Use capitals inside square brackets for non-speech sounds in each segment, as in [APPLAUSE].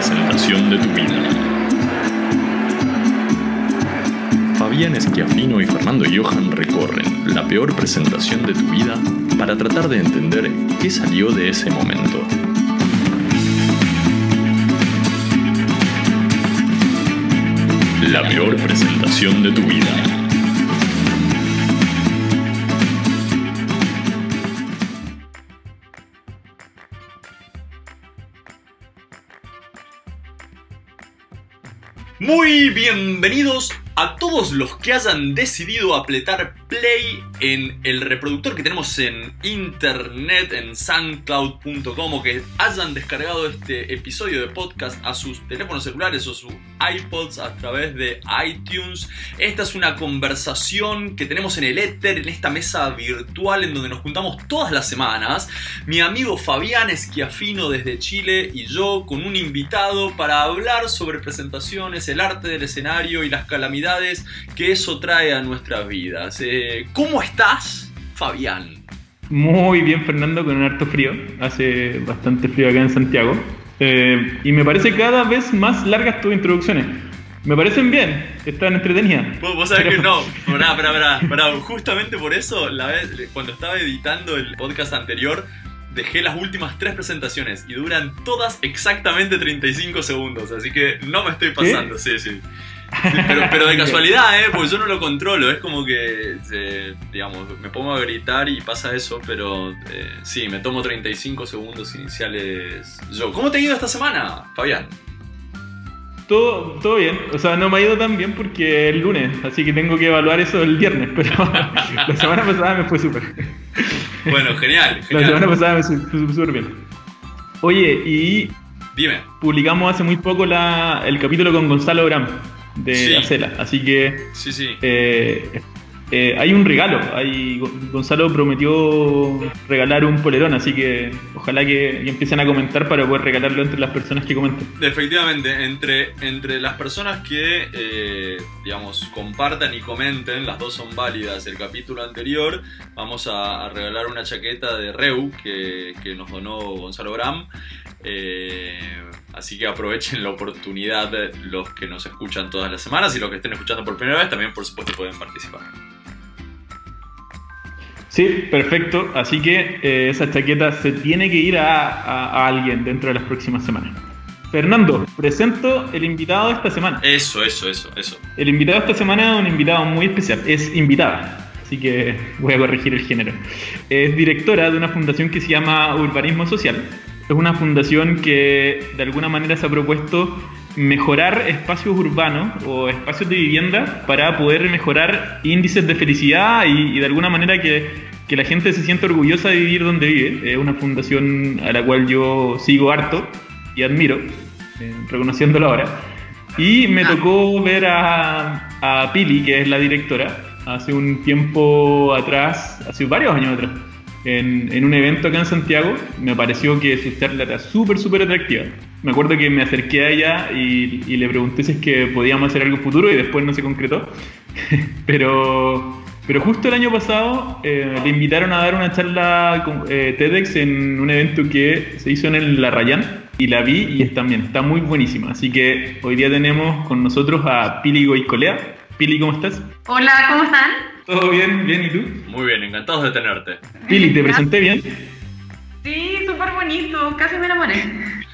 presentación de tu vida. Fabián Esquiafino y Fernando Johan recorren la peor presentación de tu vida para tratar de entender qué salió de ese momento. La peor presentación de tu vida. Muy bienvenidos a todos los que hayan decidido apretar play en el reproductor que tenemos en internet, en soundcloud.com, o que hayan descargado este episodio de podcast a sus teléfonos celulares o sus iPods a través de iTunes. Esta es una conversación que tenemos en el éter, en esta mesa virtual en donde nos juntamos todas las semanas. Mi amigo Fabián Esquiafino desde Chile y yo con un invitado para hablar sobre presentaciones, el arte del escenario y las calamidades que eso trae a nuestras vidas. Eh, ¿Cómo estás, Fabián? Muy bien, Fernando, con un harto frío. Hace bastante frío acá en Santiago. Eh, y me parece cada vez más largas tus introducciones. Me parecen bien, están entretenidas. Vos, vos sabés que no. [LAUGHS] Pará, pará, pará, Justamente por eso, la vez, cuando estaba editando el podcast anterior, dejé las últimas tres presentaciones y duran todas exactamente 35 segundos. Así que no me estoy pasando, sí, sí. Pero, de [LAUGHS] casualidad, ¿eh? Porque yo no lo controlo. Es como que, eh, digamos, me pongo a gritar y pasa eso, pero eh, sí, me tomo 35 segundos iniciales yo. ¿Cómo te ha ido esta semana, Fabián? Todo, todo bien, o sea, no me ha ido tan bien porque es el lunes, así que tengo que evaluar eso el viernes, pero [LAUGHS] la semana pasada me fue súper. Bueno, genial, [LAUGHS] La semana pasada me fue súper bien. Oye, y Dime. publicamos hace muy poco la, el capítulo con Gonzalo Bram de la Cela. Así que sí, sí. Eh, eh, hay un regalo. Hay, Gonzalo prometió regalar un polerón, así que ojalá que, empiecen a comentar para poder regalarlo entre las personas que comenten. Efectivamente, entre, entre las personas que, eh, digamos, compartan y comenten, las dos son válidas, el capítulo anterior, vamos a, regalar una chaqueta de Reu que, que nos donó Gonzalo Bram. Eh, así que aprovechen la oportunidad los que nos escuchan todas las semanas y los que estén escuchando por primera vez también por supuesto pueden participar. Sí, perfecto. Así que eh, esa chaqueta se tiene que ir a, alguien dentro de las próximas semanas. Fernando, presento el invitado de esta semana. Eso, eso, eso, eso. El invitado de esta semana es un invitado muy especial. Es invitada, así que voy a corregir el género. Es directora de una fundación que se llama Urbanismo Social es una fundación que de alguna manera se ha propuesto mejorar espacios urbanos o espacios de vivienda para poder mejorar índices de felicidad y, de alguna manera que, que, la gente se sienta orgullosa de vivir donde vive. Es una fundación a la cual yo sigo harto y admiro, eh, reconociéndolo ahora. Y me tocó ver a, a Pili, que es la directora, hace un tiempo atrás, hace varios años atrás en, un evento acá en Santiago, me pareció que su charla era súper, súper atractiva. Me acuerdo que me acerqué a ella y, le pregunté si es que podíamos hacer algo futuro y después no se concretó. [LAUGHS] pero, pero justo el año pasado eh, le invitaron a dar una charla con, eh, TEDx en un evento que se hizo en el La Rayán y la vi y es también está muy buenísima. Así que hoy día tenemos con nosotros a Pili Goicolea. Pili, ¿cómo estás? Hola, ¿cómo están? ¿Todo bien? ¿Bien? ¿Y tú? Muy bien, encantados de tenerte. Pili, ¿te presenté bien? Sí, súper bonito, casi me enamoré.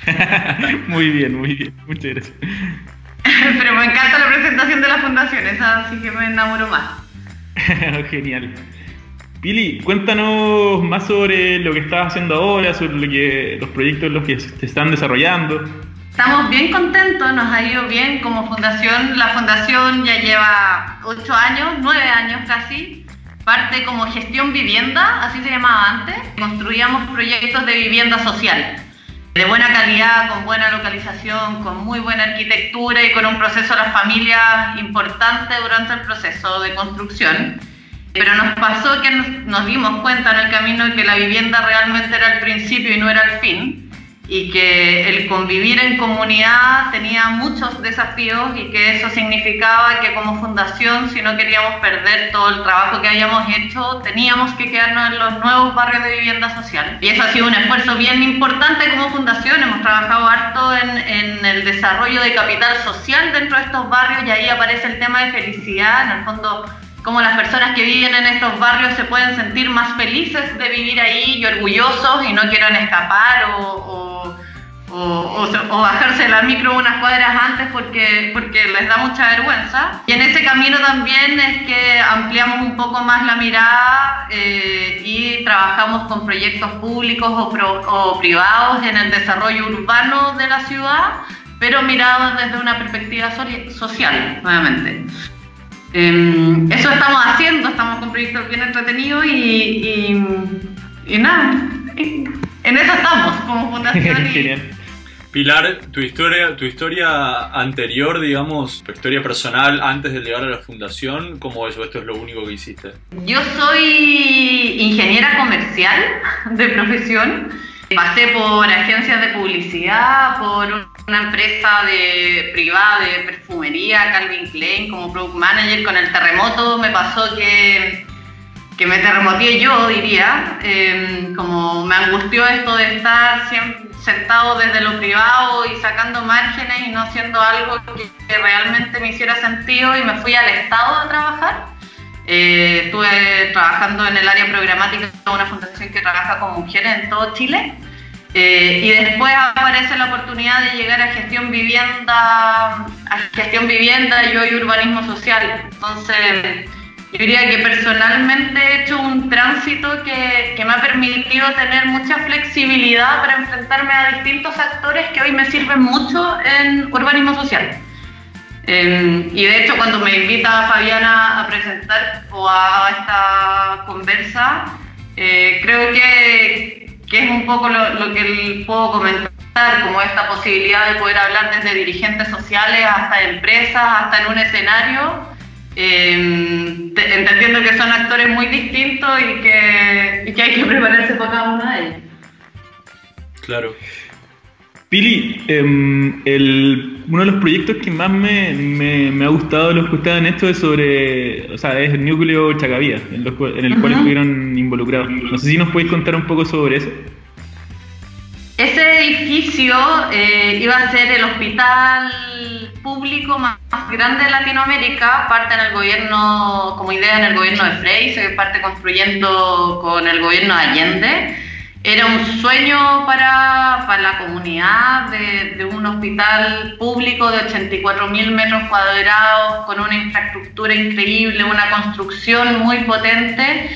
[LAUGHS] muy bien, muy bien, muchas gracias. [LAUGHS] Pero me encanta la presentación de la fundación, esa sí que me enamoro más. [LAUGHS] Genial. Pili, cuéntanos más sobre lo que estás haciendo ahora, sobre lo que, los proyectos en los que se están desarrollando. Estamos bien contentos, nos ha ido bien como fundación. La fundación ya lleva ocho años, nueve años casi. Parte como gestión vivienda, así se llamaba antes. Construíamos proyectos de vivienda social, de buena calidad, con buena localización, con muy buena arquitectura y con un proceso a las familias importante durante el proceso de construcción. Pero nos pasó que nos, nos dimos cuenta en el camino que la vivienda realmente era el principio y no era el fin y que el convivir en comunidad tenía muchos desafíos y que eso significaba que como fundación, si no queríamos perder todo el trabajo que habíamos hecho, teníamos que quedarnos en los nuevos barrios de vivienda social. Y eso ha sido un esfuerzo bien importante como fundación, hemos trabajado harto en, en el desarrollo de capital social dentro de estos barrios y ahí aparece el tema de felicidad, en el fondo cómo las personas que viven en estos barrios se pueden sentir más felices de vivir ahí y orgullosos y no quieren escapar o, bajarse la micro unas cuadras antes porque, porque les da mucha vergüenza. Y en ese camino también es que ampliamos un poco más la mirada eh, y trabajamos con proyectos públicos o, o privados en el desarrollo urbano de la ciudad, pero mirados desde una perspectiva social, nuevamente. Em, eso estamos haciendo, estamos con proyectos bien entretenidos y, y, nada, en eso estamos como fundación. [LAUGHS] Pilar, tu historia, tu historia anterior, digamos, tu historia personal antes de llegar a la fundación, ¿cómo es? ¿Esto es lo único que hiciste? Yo soy ingeniera comercial de profesión. Pasé por agencias de publicidad, por una empresa de, privada de perfumería, Calvin Klein, como product manager. Con el terremoto me pasó que, que me terremoteé yo, diría. Em, como me angustió esto de estar sentado desde lo privado y sacando márgenes y no haciendo algo que realmente me hiciera sentido y me fui al Estado a trabajar. Eh, estuve trabajando en el área programática de una fundación que trabaja con mujeres en todo Chile. Eh, y después aparece la oportunidad de llegar a gestión vivienda, gestión vivienda y urbanismo social. Entonces, yo diría que personalmente he hecho un tránsito que me ha permitido tener mucha flexibilidad para enfrentarme a distintos actores que hoy me sirven mucho en urbanismo social. Em, y de hecho, cuando me invita Fabiana a presentar o a esta conversa, eh, creo que, que, es un poco lo, lo, que puedo comentar, como esta posibilidad de poder hablar desde dirigentes sociales hasta empresas, hasta en un escenario, eh, entendiendo que son actores muy distintos y que, y que hay que prepararse para cada uno de ellos. Claro. Pili, eh, el, uno de los proyectos que más me, me, me, ha gustado de los que ustedes han hecho es sobre, o sea, es el núcleo Chacavía, en, los, en el uh -huh. cual estuvieron involucrados. No sé si nos podéis contar un poco sobre eso. Ese edificio eh, iba a ser el hospital público más, más, grande de Latinoamérica, parte en el gobierno, como idea en el gobierno de Frey, se parte construyendo con el gobierno de Allende era un sueño para, para la comunidad de, un hospital público de 84 mil metros cuadrados, con una infraestructura increíble, una construcción muy potente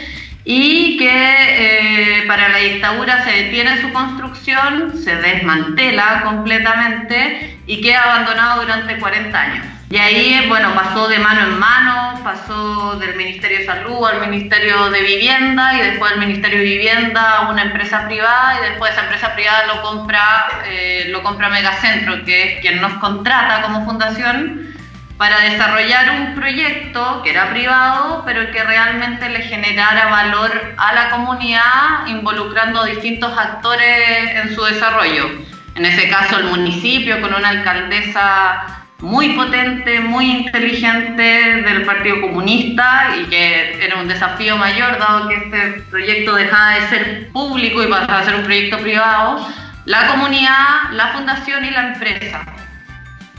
y que eh, para la dictadura se detiene su construcción, se desmantela completamente y queda abandonado durante 40 años. Y ahí, bueno, pasó de mano en mano, pasó del Ministerio de Salud al Ministerio de Vivienda y después del Ministerio de Vivienda a una empresa privada y después esa empresa privada lo compra, eh, lo compra Megacentro, que es quien nos contrata como fundación para desarrollar un proyecto que era privado, pero que realmente le generara valor a la comunidad, involucrando a distintos actores en su desarrollo. En ese caso, el municipio, con una alcaldesa muy potente, muy inteligente del Partido Comunista y que era un desafío mayor dado que este proyecto dejaba de ser público y pasaba a ser un proyecto privado, la comunidad, la fundación y la empresa.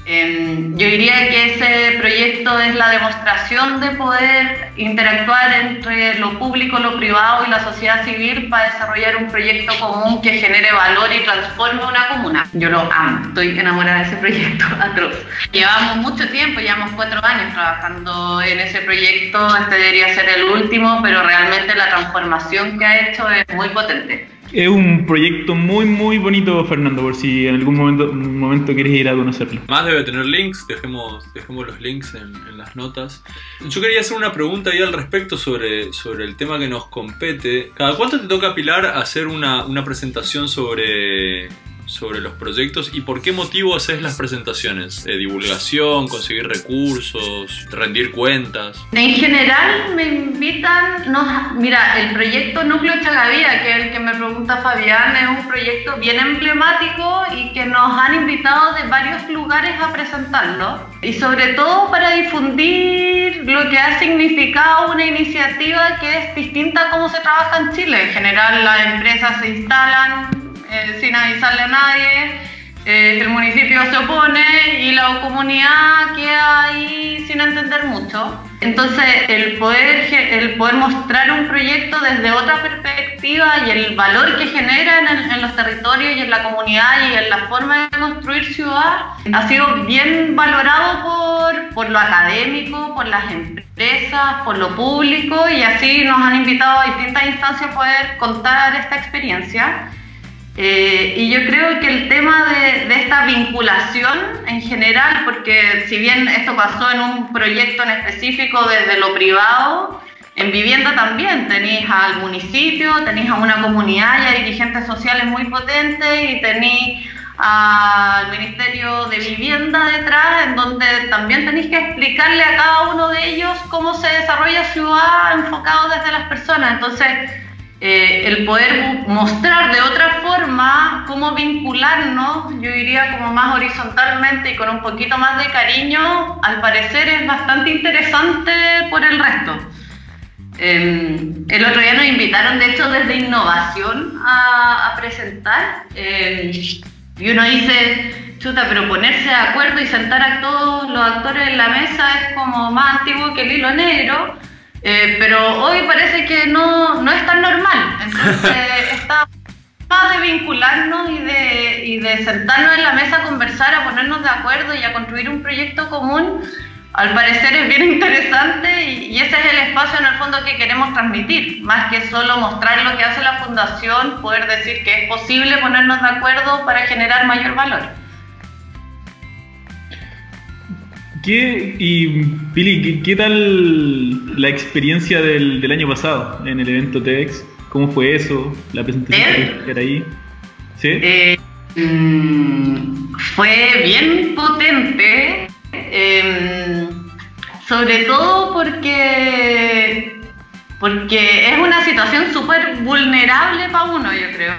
Eh, yo diría que ese proyecto es la demostración de poder interactuar entre lo público, lo privado y la sociedad civil para desarrollar un proyecto común que genere valor y transforme una comuna. Yo lo amo, estoy enamorada de ese proyecto [LAUGHS] atroz. Llevamos mucho tiempo, llevamos cuatro años trabajando en ese proyecto, este debería ser el último, pero realmente la transformación que ha hecho es muy potente. Es un proyecto muy, muy bonito, Fernando, por si en algún momento, momento quieres ir a conocerlo. Más debe tener links, dejemos, dejemos los links en, las notas. Yo quería hacer una pregunta ahí al respecto sobre, sobre el tema que nos compete. ¿Cada cuánto te toca, Pilar, hacer una, una presentación sobre, sobre los proyectos y por qué motivo haces las presentaciones. Eh, divulgación, conseguir recursos, rendir cuentas. En general me invitan, no, mira, el proyecto Núcleo Chagavía, que es el que me pregunta Fabián, es un proyecto bien emblemático y que nos han invitado de varios lugares a presentarlo. Y sobre todo para difundir lo que ha significado una iniciativa que es distinta a cómo se trabaja en Chile. En general las empresas se instalan eh, sin avisarle a nadie, eh, el municipio se opone y la comunidad queda ahí sin entender mucho. Entonces, el poder, el poder mostrar un proyecto desde otra perspectiva y el valor que genera en, en, los territorios y en la comunidad y en la forma de construir ciudad ha sido bien valorado por, por lo académico, por las empresas, por lo público y así nos han invitado a distintas instancias a poder contar esta experiencia. Eh, y yo creo que el tema de, esta vinculación en general, porque si bien esto pasó en un proyecto en específico desde lo privado, en vivienda también tenéis al municipio, tenéis a una comunidad y a dirigentes sociales muy potentes y tenéis al Ministerio de Vivienda detrás, en donde también tenéis que explicarle a cada uno de ellos cómo se desarrolla ciudad enfocado desde las personas. Entonces, eh, el poder mostrar de otra forma cómo vincularnos, yo diría como más horizontalmente y con un poquito más de cariño, al parecer es bastante interesante por el resto. Eh, el otro día nos invitaron, de hecho, desde innovación a, a presentar. Eh, y uno dice, chuta, pero ponerse de acuerdo y sentar a todos los actores en la mesa es como más antiguo que el hilo negro. Eh, pero hoy parece que no, no es tan normal. Entonces [LAUGHS] está más de vincularnos y de, y de sentarnos en la mesa a conversar, a ponernos de acuerdo y a construir un proyecto común. Al parecer es bien [LAUGHS] interesante y, y ese es el espacio en el fondo que queremos transmitir, más que solo mostrar lo que hace la fundación, poder decir que es posible ponernos de acuerdo para generar mayor valor. ¿Qué, y Pili, ¿qué, ¿qué, tal la experiencia del, del, año pasado en el evento TEDx? ¿Cómo fue eso? ¿La presentación que era ahí? ¿Sí? Eh, mmm, fue bien potente, eh, sobre todo porque, porque es una situación súper vulnerable para uno, yo creo.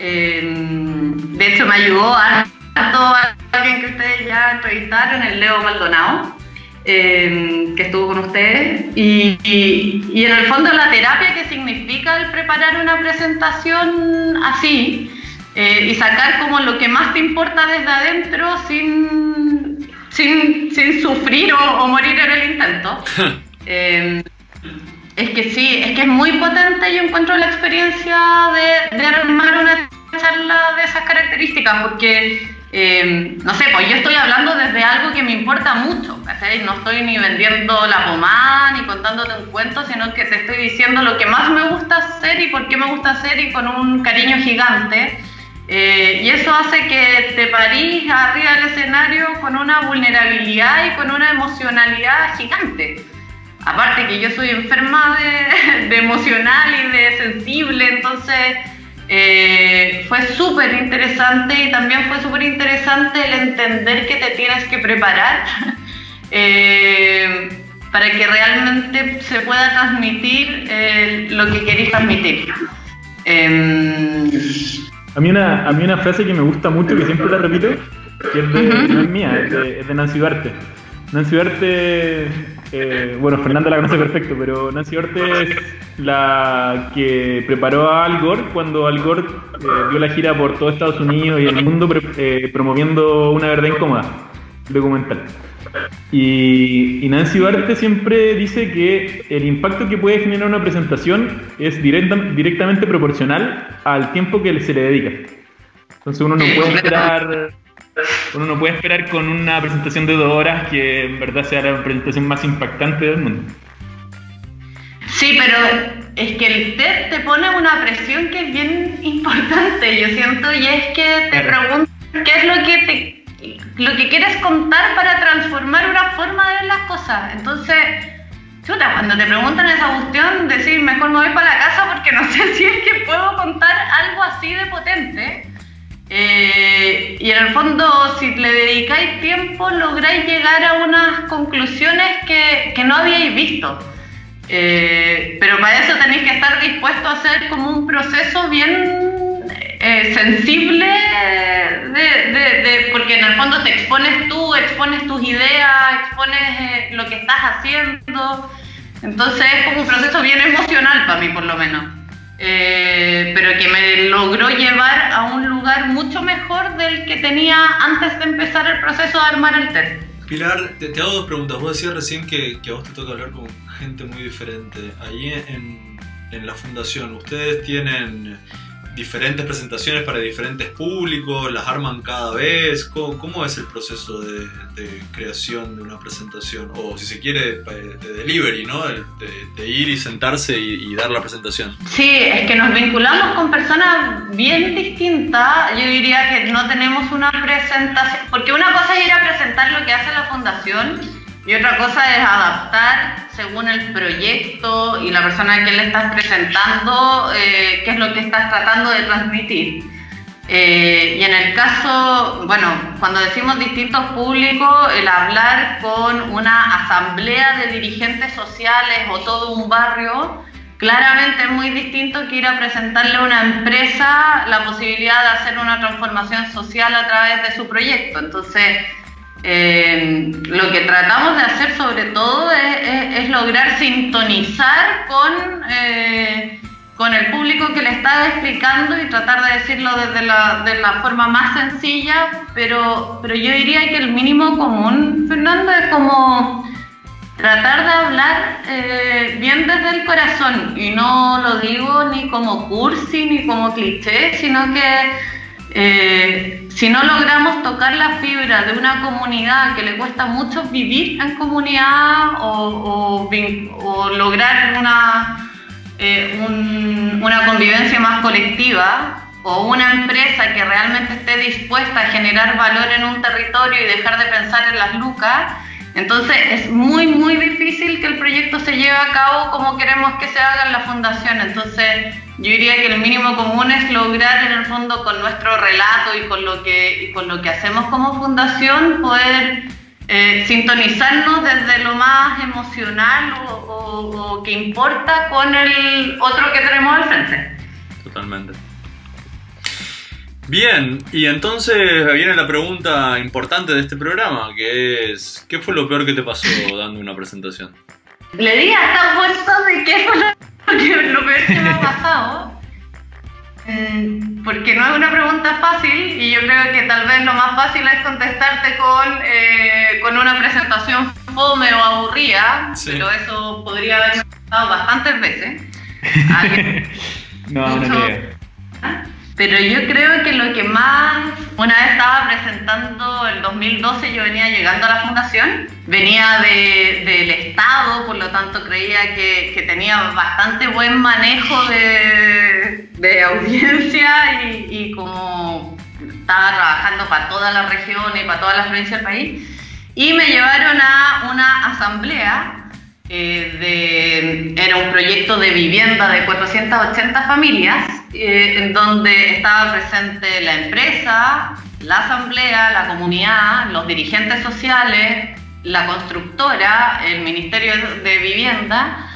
Eh, de hecho, me ayudó a a alguien que ustedes ya entrevistaron, el Leo Maldonado, eh, que estuvo con ustedes, y, y, y, en el fondo la terapia que significa el preparar una presentación así eh, y sacar como lo que más te importa desde adentro sin, sin, sin sufrir o, o, morir en el intento. [LAUGHS] eh, es que sí, es que es muy potente, yo encuentro la experiencia de, de armar una charla de esas características, porque eh, no sé, pues yo estoy hablando desde algo que me importa mucho. No estoy ni vendiendo la pomada ni contándote un cuento, sino que te estoy diciendo lo que más me gusta hacer y por qué me gusta hacer y con un cariño gigante. Eh, y eso hace que te parís arriba del escenario con una vulnerabilidad y con una emocionalidad gigante. Aparte que yo soy enferma de [LAUGHS] emocional y de sensible, entonces eh, fue súper interesante y también fue súper interesante el entender que te tienes que preparar [LAUGHS] eh, para que realmente se pueda transmitir eh, lo que queréis transmitir. Em, a, mí una, a mí una frase que me gusta mucho, que siempre la repito, que es de, uh -huh. no es mía, es de, es de Nancy Duarte. Nancy Duarte eh, bueno, Fernanda la conoce perfecto, pero Nancy Orte es la que preparó a Al Gore cuando Al Gore eh, dio la gira por todo Estados Unidos y el mundo eh, promoviendo una verdad incómoda, documental. Y, y, Nancy Duarte siempre dice que el impacto que puede generar una presentación es directa, directamente proporcional al tiempo que se le dedica. Entonces uno no puede esperar uno no puede esperar con una presentación de dos horas que en verdad sea la presentación más impactante del mundo. Sí, pero es que el TED te pone una presión que es bien importante, yo siento, y es que te preguntan qué es lo que te lo que quieres contar para transformar una forma de ver las cosas. Entonces, chuta, cuando te preguntan esa cuestión, decir mejor me voy para la casa porque no [LAUGHS] sé si es que puedo contar algo así de potente. Eh, y en el fondo, si le dedicáis tiempo, lográis llegar a unas conclusiones que, que no habíais visto. Eh, pero para eso tenéis que estar dispuestos a hacer como un proceso bien eh, sensible, porque en el fondo te expones tú, expones tus ideas, expones lo que estás haciendo. Entonces es como un proceso bien emocional para mí, por lo menos. Eh, pero que me logró llevar a un lugar mucho mejor del que tenía antes de empezar el proceso de armar el TED. Pilar, te, hago dos preguntas. Vos decías recién que, que, a vos te toca hablar con gente muy diferente. Ahí en, en la fundación, ¿ustedes tienen diferentes presentaciones para diferentes públicos, las arman cada vez. ¿Cómo, es el proceso de, creación de una presentación? O si se quiere, de delivery, ¿no? De, ir y sentarse y, dar la presentación. Sí, es que nos vinculamos con personas bien distintas. Yo diría que no tenemos una presentación, porque una cosa es ir a presentar lo que hace la fundación y otra cosa es adaptar según el proyecto y la persona a quien le estás presentando eh, qué es lo que estás tratando de transmitir. Eh, y en el caso, bueno, cuando decimos distintos públicos, el hablar con una asamblea de dirigentes sociales o todo un barrio, claramente es muy distinto que ir a presentarle a una empresa la posibilidad de hacer una transformación social a través de su proyecto. Entonces, eh, lo que tratamos de hacer sobre todo es, lograr sintonizar con, eh, con el público que le está explicando y tratar de decirlo desde la, forma más sencilla, pero, pero yo diría que el mínimo común, Fernando, es como tratar de hablar eh, bien desde el corazón. Y no lo digo ni como cursi ni como cliché, sino que si no logramos tocar la fibra de una comunidad que le cuesta mucho vivir en comunidad o, lograr una, eh, una convivencia más colectiva, o una empresa que realmente esté dispuesta a generar valor en un territorio y dejar de pensar en las lucas, entonces es muy, muy difícil que el proyecto se lleve a cabo como queremos que se haga en la fundación. Entonces yo diría que el mínimo común es lograr en el fondo con nuestro relato y con lo que, con lo que hacemos como fundación poder eh, sintonizarnos desde lo más emocional o, que importa con el otro que tenemos al frente. Totalmente. Bien, y entonces viene la pregunta importante de este programa, que es, ¿qué fue lo peor que te pasó dando una presentación? Le di hasta vuelta de qué fue lo, peor que me ha [LAUGHS] pasado. Eh, porque no es una pregunta fácil y yo creo que tal vez lo más fácil es contestarte con, eh, con una presentación fome o aburrida, pero eso podría haber pasado bastantes veces. [LAUGHS] no, no, no. Pero yo creo que lo que más, una vez estaba presentando el 2012, yo venía llegando a la fundación, venía del Estado, por lo tanto creía que, tenía bastante buen manejo de, audiencia y, y, como estaba trabajando para toda la región y para todas las provincias del país. Y me llevaron a una asamblea era un proyecto de vivienda de 480 familias, eh, en donde estaba presente la empresa, la asamblea, la comunidad, los dirigentes sociales, la constructora, el Ministerio de Vivienda,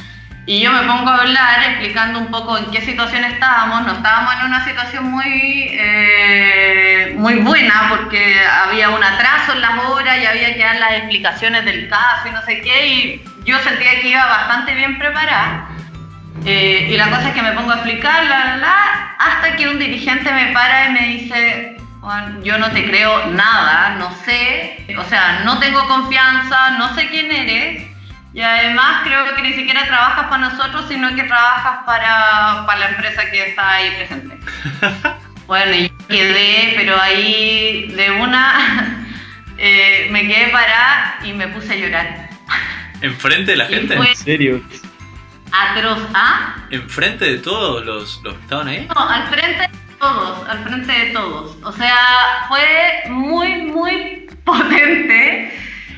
y yo me pongo a hablar explicando un poco en qué situación estábamos. No estábamos en una situación muy, eh, muy buena porque había un atraso en las obras y había que dar las explicaciones del caso y no sé qué. Y yo sentía que iba bastante bien preparada. Eh, y la cosa es que me pongo a explicar, la, la, hasta que un dirigente me para y me dice, yo no te creo nada, no sé, o sea, no tengo confianza, no sé quién eres y además creo que ni siquiera trabajas para nosotros, sino que trabajas para, para la empresa que está ahí presente. [LAUGHS] bueno, y quedé, pero ahí de una [LAUGHS] eh, me quedé parada y me puse a llorar. ¿Enfrente de la gente? ¿En serio? Atroz, ¿ah? ¿Enfrente de todos los, los que estaban ahí? No, al frente de todos, al frente de todos. O sea, fue muy, muy [LAUGHS] potente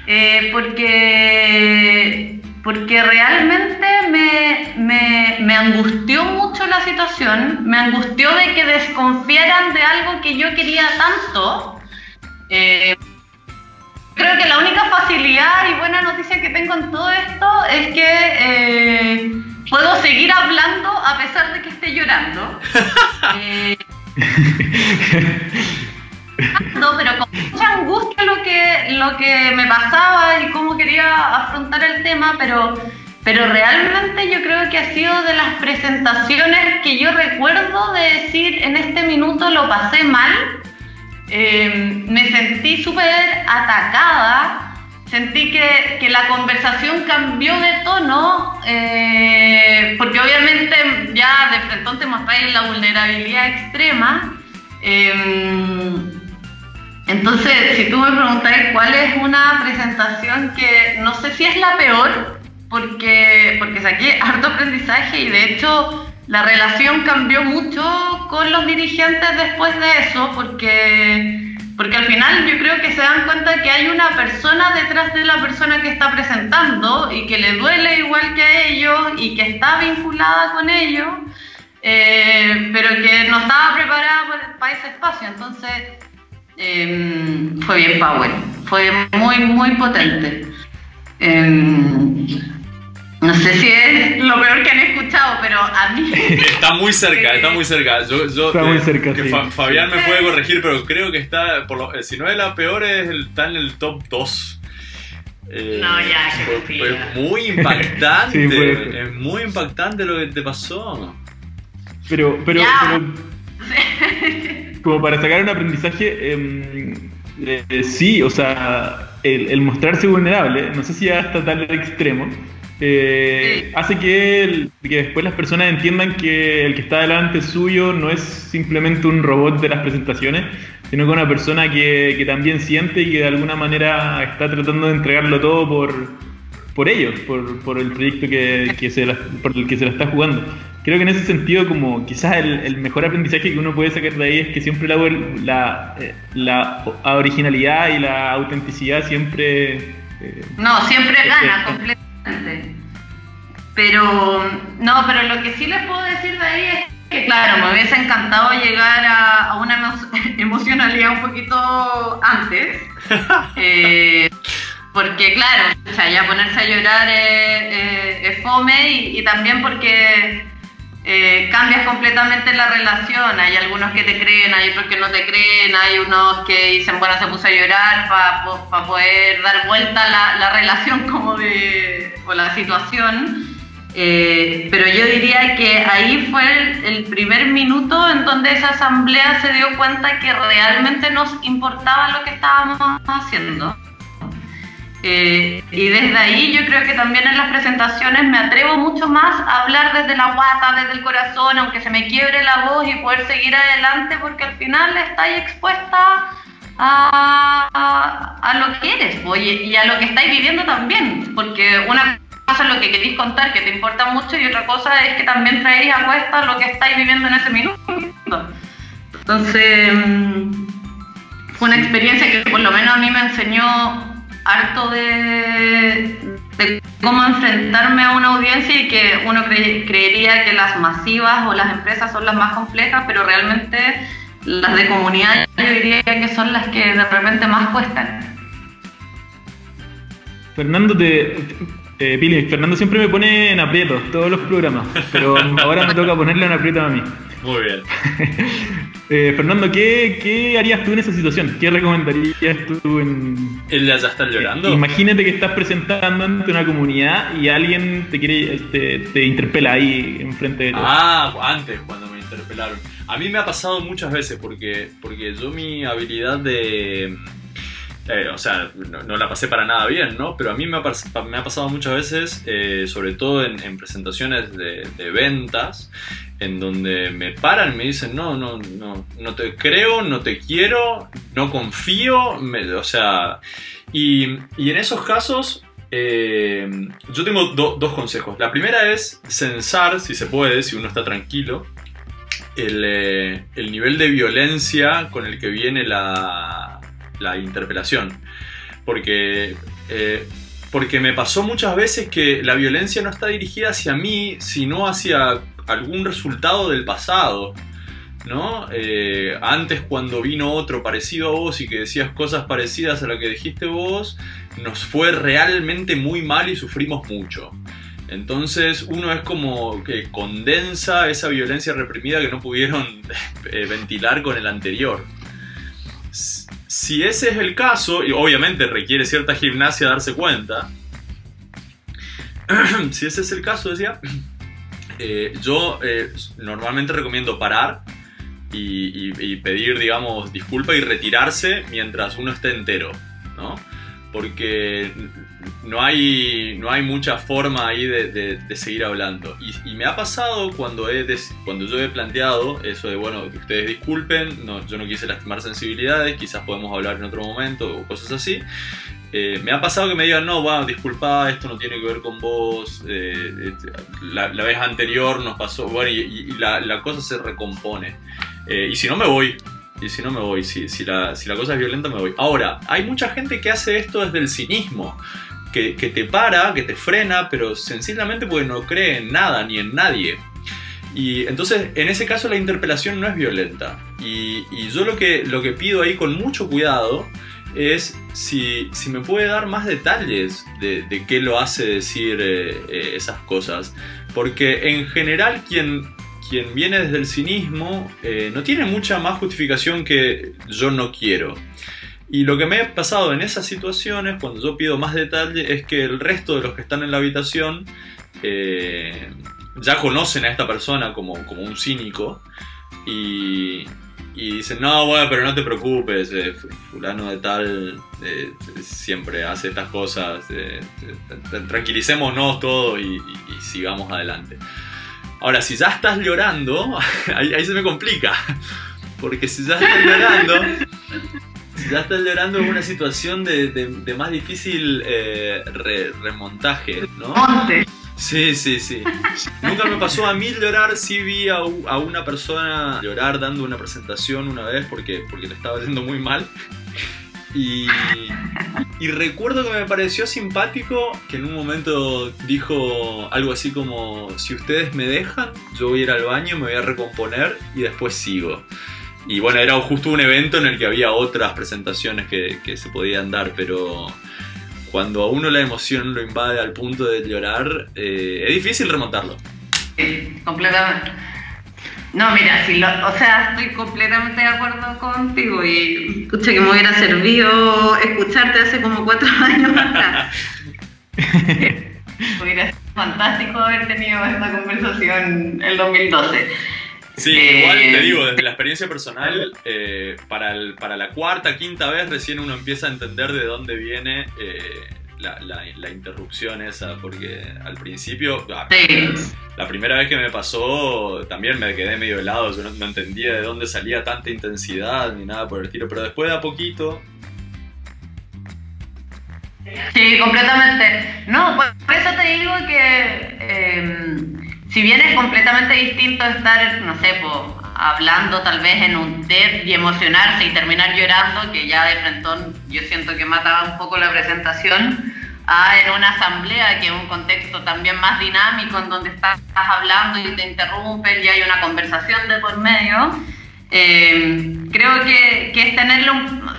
eh, porque, porque realmente me, me, me, angustió mucho la situación, me angustió de que desconfiaran de algo que yo quería tanto. Eh, creo que la única facilidad y buena noticia que tengo en todo esto es que eh, puedo seguir hablando a pesar de que esté llorando. [LAUGHS] Eh, no, pero con mucha angustia lo que, lo que me pasaba y cómo quería afrontar el tema, pero, pero realmente yo creo que ha sido de las presentaciones que yo recuerdo de decir en este minuto lo pasé mal eh, me sentí súper atacada, sentí que, que, la conversación cambió de tono, eh, porque obviamente ya de frente te mostráis la vulnerabilidad extrema. Eh, entonces, si tú me preguntas cuál es una presentación que no sé si es la peor, porque, porque saqué harto aprendizaje y de hecho la relación cambió mucho con los dirigentes después de eso, porque, porque al final yo creo que se dan cuenta que hay una persona detrás de la persona que está presentando y que le duele igual que a ellos y que está vinculada con ellos, eh, pero que no estaba preparada para ese espacio. Entonces eh, fue bien power, fue muy, muy potente. Eh, no sé si es lo peor que han escuchado, pero a mí. [LAUGHS] Está muy cerca, está muy cerca. Yo, yo, está muy cerca, que sí. Fa Fabián me puede corregir, pero creo que está. Por lo, si no es la peor, es el, está en el top 2. Eh, no, ya, fue, fue muy [LAUGHS] impactante. sí, fue, es muy impactante lo que te pasó. Pero, pero, pero [LAUGHS] como para sacar un aprendizaje, eh, eh, sí, o sea, el, el, mostrarse vulnerable, no sé si hasta tal extremo, eh, hace que, el, que, después las personas entiendan que el que está delante suyo no es simplemente un robot de las presentaciones, sino que una persona que, que también siente y que de alguna manera está tratando de entregarlo todo por, por ellos, por, por el proyecto que, que se la, por el que se la está jugando. Creo que en ese sentido, como quizás el, el mejor aprendizaje que uno puede sacar de ahí es que siempre la, la, la originalidad y la autenticidad siempre... Eh, no, siempre gana completamente. Pero, no, pero lo que sí les puedo decir de ahí es que, claro, me hubiese encantado llegar a, a una emo [LAUGHS] emocionalidad un poquito antes. [LAUGHS] eh, porque, claro, o sea, ya ponerse a llorar es, es, es fome y, y, también porque eh, cambias completamente la relación. Hay algunos que te creen, hay otros que no te creen, hay unos que dicen, bueno, se puso a llorar para pa poder dar vuelta la, la relación como de, o la situación. Eh, pero yo diría que ahí fue el, el, primer minuto en donde esa asamblea se dio cuenta que realmente nos importaba lo que estábamos haciendo. Eh, y desde ahí yo creo que también en las presentaciones me atrevo mucho más a hablar desde la guata, desde el corazón, aunque se me quiebre la voz y poder seguir adelante, porque al final estáis expuesta a, a, lo que eres oye, y a lo que estáis viviendo también, porque una cosa es lo que queréis contar, que te importa mucho, y otra cosa es que también traéis a cuesta lo que estáis viviendo en ese minuto. Entonces, fue una experiencia que por lo menos a mí me enseñó harto de, cómo enfrentarme a una audiencia y que uno cre creería que las masivas o las empresas son las más complejas, pero realmente las de comunidad yo diría que son las que de repente más cuestan. Fernando, te, eh, Pili, Fernando siempre me pone en aprietos todos los programas, pero [LAUGHS] ahora me toca ponerle en aprieto a mí. Muy bien. [LAUGHS] eh, Fernando, ¿qué, ¿qué, harías tú en esa situación? ¿Qué recomendarías tú en...? ¿El ya está llorando? Imagínate que estás presentando ante una comunidad y alguien te quiere te, te interpela ahí enfrente de ti. Ah, antes, cuando me interpelaron. A mí me ha pasado muchas veces porque, porque yo mi habilidad de... Eh, o sea, no, la pasé para nada bien, ¿no? Pero a mí me ha, pasado muchas veces, eh, sobre todo en, en presentaciones de, ventas, en donde me paran me dicen, no, no, no, no te creo, no te quiero, no confío, me, o sea, y, en esos casos eh, yo tengo do, dos consejos. La primera es censar, si se puede, si uno está tranquilo, el nivel de violencia con el que viene la, la interpelación. Porque eh, porque me pasó muchas veces que la violencia no está dirigida hacia mí, sino hacia algún resultado del pasado. ¿No? Eh, antes cuando vino otro parecido a vos y que decías cosas parecidas a lo que dijiste vos, nos fue realmente muy mal y sufrimos mucho. Entonces uno es como que condensa esa violencia reprimida que no pudieron [LAUGHS] eh, ventilar con el anterior. Si ese es el caso, y obviamente requiere cierta gimnasia darse cuenta, [CLEARS THROAT] si ese es el caso, decía, [CLEARS THROAT] eh, yo eh, normalmente recomiendo parar y, y- y pedir, digamos, disculpa y retirarse mientras uno esté entero, ¿no? Porque no hay, no hay mucha forma ahí de, de- de seguir hablando. Y, y me ha pasado cuando, he des- cuando yo he planteado eso de, bueno, que ustedes disculpen, no, yo no quise lastimar sensibilidades, quizás podemos hablar en otro momento o cosas así. Eh, me ha pasado que me digan, no, bueno, disculpa, esto no tiene que ver con vos, eh, eh, la, la vez anterior nos pasó, bueno, y, y- la, la cosa se recompone. Eh, y si no me voy, y si no me voy, si, si, la, si la cosa es violenta me voy. Ahora, hay mucha gente que hace esto desde el cinismo, que, te para, que te frena, pero sencillamente porque no cree en nada ni en nadie. Y entonces, en ese caso, la interpelación no es violenta. Y, yo lo que, lo que pido ahí con mucho cuidado es si, si me puede dar más detalles de, de qué lo hace decir eh, eh, esas cosas. Porque en general quien, quien viene desde el cinismo eh, no tiene mucha más justificación que yo no quiero. Y lo que me ha pasado en esas situaciones, cuando yo pido más detalle, es que el resto de los que están en la habitación eh, ya conocen a esta persona como, como un cínico y, y dicen, no, bueno, pero no te preocupes, eh, fu- fulano de tal eh, siempre hace estas cosas, eh, tranquilicémonos todo y, y- y sigamos adelante. Ahora, si ya estás llorando, [LAUGHS] ahí, se me complica, [LAUGHS] porque si ya estás llorando, ya estás llorando es una situación de, de- de más difícil eh, re- remontaje, ¿no? Sí, sí, sí. Nunca me pasó a mí llorar, sí vi a, a una persona llorar dando una presentación una vez porque, porque le estaba yendo muy mal. Y, y recuerdo que me pareció simpático que en un momento dijo algo así como, si ustedes me dejan, yo voy a ir al baño, me voy a recomponer y después sigo. Y bueno, era justo un evento en el que había otras presentaciones que, que se podían dar, pero cuando a uno la emoción lo invade al punto de llorar, eh, es difícil remontarlo. Sí, completamente. No, mira, si lo, o sea, estoy completamente de acuerdo contigo y escucha que me hubiera servido escucharte hace como cuatro [LAUGHS] años atrás. [LAUGHS] hubiera sido fantástico haber tenido esta conversación en el 2012. Sí, Eh, igual te digo, desde la experiencia personal, eh, para, el- para la cuarta, quinta vez recién uno empieza a entender de dónde viene eh, la, la- la interrupción esa, porque al principio, ah, Sí, la primera vez que me pasó también me quedé medio helado, yo no, no entendía de dónde salía tanta intensidad ni nada por el estilo, pero después de a poquito, Sí, completamente. No, por eso te digo que eh, si bien es completamente distinto estar, no sé, hablando tal vez en un TED y emocionarse y terminar llorando, que ya de frentón yo siento que mataba un poco la presentación, a en una asamblea que es un contexto también más dinámico en donde estás hablando y te interrumpen y hay una conversación de por medio. Eh, creo que, que es tenerle un,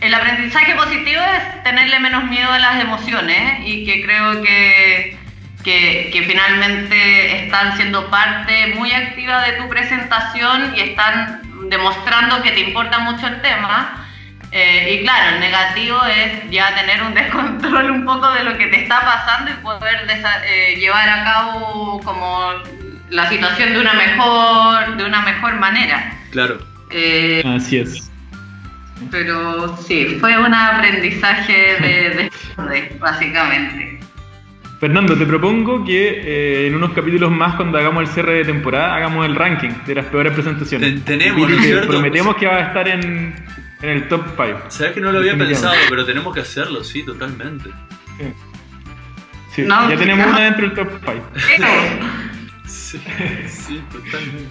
el aprendizaje positivo es tenerle menos miedo a las emociones y que creo que, que, que finalmente están siendo parte muy activa de tu presentación y están demostrando que te importa mucho el tema. Eh, y claro, el negativo es ya tener un [LAUGHS] descontrol un poco de lo que te está pasando y poder desa- eh, llevar a cabo como la situación de una mejor, de una mejor manera. claro. Eh, Así es. pero sí, fue un aprendizaje de, de- [LAUGHS] de- básicamente. Fernando, te propongo que eh, en unos capítulos más, cuando hagamos el cierre de temporada, hagamos el ranking de las peores presentaciones. Ten- tenemos, ¿no? Prometemos que va a estar en, en el top 5. Sabes que no lo había pensado, pero tenemos que hacerlo, sí, totalmente. Sí, No, ya tenemos no. una dentro del top 5. Sí, sí, totalmente.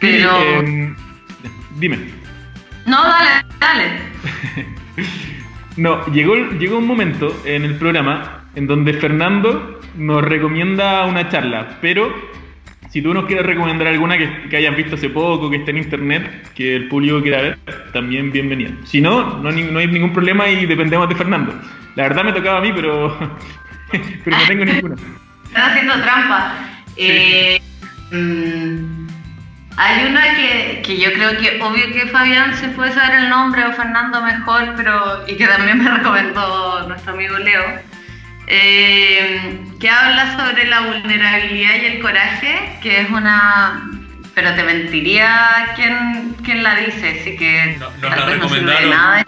Pero... dime. No, dale, dale. [LAUGHS] No, llegó, llegó un momento en el programa en donde Fernando nos recomienda una charla, pero si tú nos quieres recomendar alguna que, que hayas visto hace poco, que esté en internet, que el público quiera ver, también bienvenido. Si no, no, no hay ningún problema y dependemos de Fernando. La verdad me tocaba a mí, pero, [LAUGHS] pero no tengo ninguna. Están haciendo trampa. Eh, mm, hay una que, que yo creo que obvio que Fabián se puede saber el nombre o Fernando mejor, pero y que también me [LAUGHS] recomendó nuestro amigo Leo, eh, que habla sobre la vulnerabilidad y el coraje, que es una... Pero te mentiría quién, quién la dice, así que No- nos la vez no recomendaron. nada.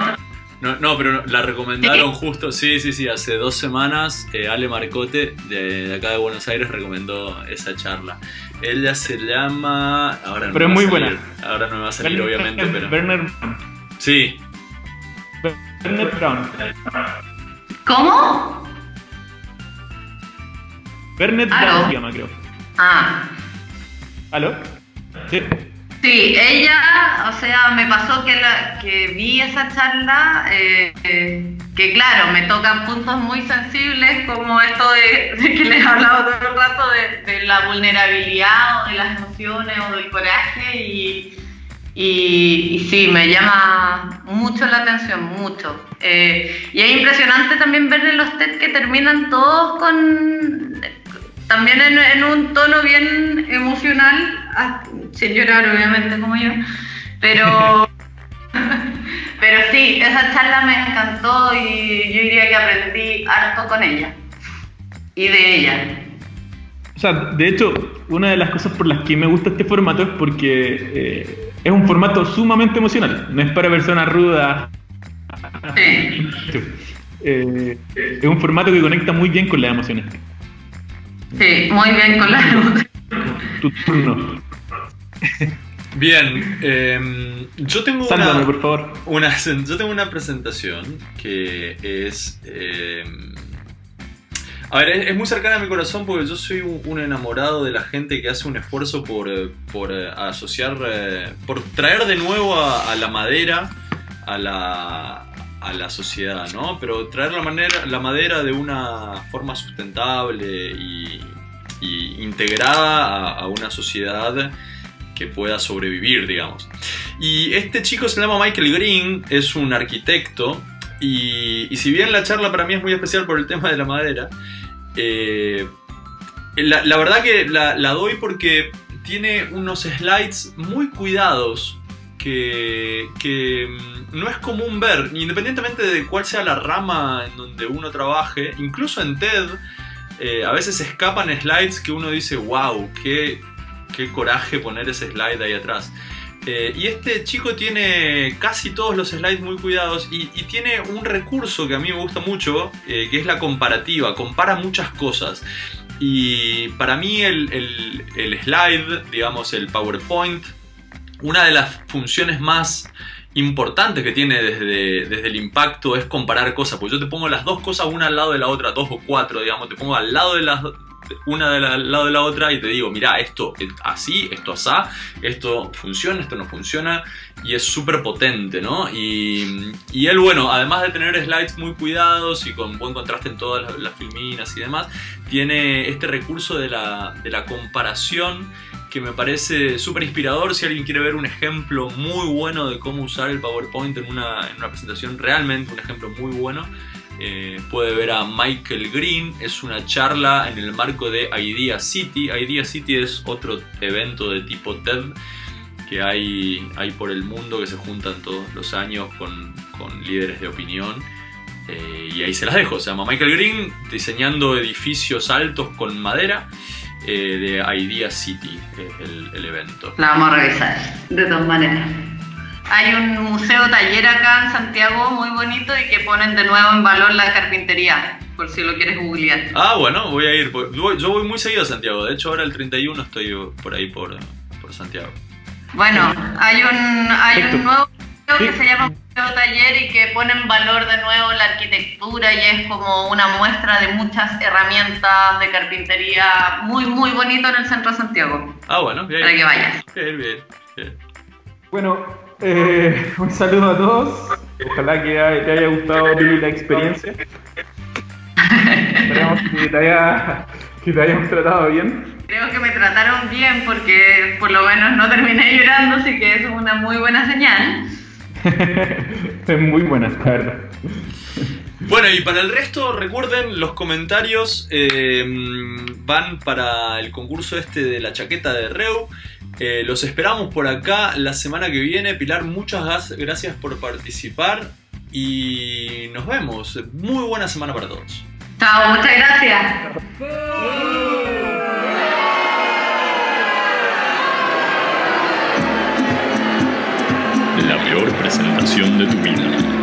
No, no, pero la recomendaron [LAUGHS] justo, sí, sí, sí, hace dos semanas eh, Ale Marcote de, de acá de Buenos Aires recomendó esa charla. Ella se llama... Ahora no Pero me es va a muy salir, Ahora no me va a salir, obviamente, pero... Werner Brown. Sí, Werner Brown. ¿Cómo? Werner ¿Aló? Brown se llama, creo. Ah, ¿Aló? Sí. Sí, ella, o sea, me pasó que, que vi esa charla, eh, eh, que claro, me tocan puntos muy sensibles como esto de, que les he hablado todo el rato de, la vulnerabilidad o de las emociones o del coraje y, sí, me llama mucho la atención, mucho. Eh, y es impresionante también ver en los TED que terminan todos con también en, en un tono bien emocional, ah, sin llorar obviamente como yo, pero, [LAUGHS] pero sí, esa charla me encantó y yo diría que aprendí harto con ella y de ella. O sea, de hecho, una de las cosas por las que me gusta este formato es porque eh, es un formato sumamente emocional. No es para personas rudas. Sí. Eh, es un formato que conecta muy bien con las emociones. Sí, muy bien con la Tu turno. [LAUGHS] bien. em, yo tengo una... por favor. Una, [LAUGHS] yo tengo una presentación que es... eh, a ver, es, es muy cercana a mi corazón porque yo soy un, un enamorado de la gente que hace un esfuerzo por, por asociar, eh, por traer de nuevo a, a la madera a la, a la sociedad, ¿no? Pero traer la, manera, la madera de una forma sustentable y, y integrada a, a una sociedad que pueda sobrevivir, digamos. Y este chico se llama Michael Green, es un arquitecto, y, si bien la charla para mí es muy especial por el tema de la madera, eh, la, verdad que la, doy porque tiene unos slides muy cuidados que, que mm, no es común ver, independientemente de cuál sea la rama en donde uno trabaje, incluso en TED, eh, a veces escapan slides que uno dice, wow, qué, qué coraje poner ese slide ahí atrás. Eh, y este chico tiene casi todos los slides muy cuidados y, tiene un recurso que a mí me gusta mucho, eh, que es la comparativa, compara muchas cosas. Y para mí el, el- slide, digamos el PowerPoint, una de las funciones más importantes que tiene desde, desde el impacto es comparar cosas, porque yo te pongo las dos cosas una al lado de la otra, dos o cuatro, digamos, te pongo al lado de las una de la- lado de la otra y te digo, mira, esto es así, esto asá, esto funciona, esto no funciona, y es súper potente, ¿no? Y, y él, bueno, además de tener slides muy cuidados y con buen contraste en todas las, las filminas y demás, tiene este recurso de la, de la comparación que me parece súper inspirador si alguien quiere ver un ejemplo muy bueno de cómo usar el PowerPoint en una, en una presentación, realmente un ejemplo muy bueno. Eh, puede ver a Michael Green, es una charla en el marco de Idea City. Idea City es otro evento de tipo TED que hay, hay por el mundo que se juntan todos los años con, con líderes de opinión. Eh, y ahí se las dejo. Se llama Michael Green diseñando edificios altos con madera eh, de Idea City, es el, el evento. La vamos a revisar, de todas maneras. Hay un museo taller acá en Santiago muy bonito y que ponen de nuevo en valor la carpintería, por si lo quieres googlear. Ah, bueno, voy a ir. Yo voy muy seguido a Santiago. De hecho, ahora el 31 estoy por ahí por, por Santiago. Bueno, hay un, hay un nuevo museo que se llama Museo Taller y que pone en valor de nuevo la arquitectura y es como una muestra de muchas herramientas de carpintería muy, muy bonito en el centro de Santiago, Ah, bueno, bien. para que vayas. Bien, bien, bien. Bueno, eh, [LAUGHS] un saludo a todos. Ojalá que te haya gustado Billy, la experiencia. Esperemos que te, haya, que te hayamos tratado bien. Creo que me trataron bien porque por lo menos no terminé llorando, así que eso es una muy buena señal. [LAUGHS] es muy buena, la verdad. Bueno, y para el resto, recuerden, los comentarios eh, van para el concurso este de la chaqueta de Reu. Eh, los esperamos por acá la semana que viene. Pilar, muchas gracias por participar y nos vemos. Muy buena semana para todos. Chao, muchas gracias. La peor presentación de tu vida.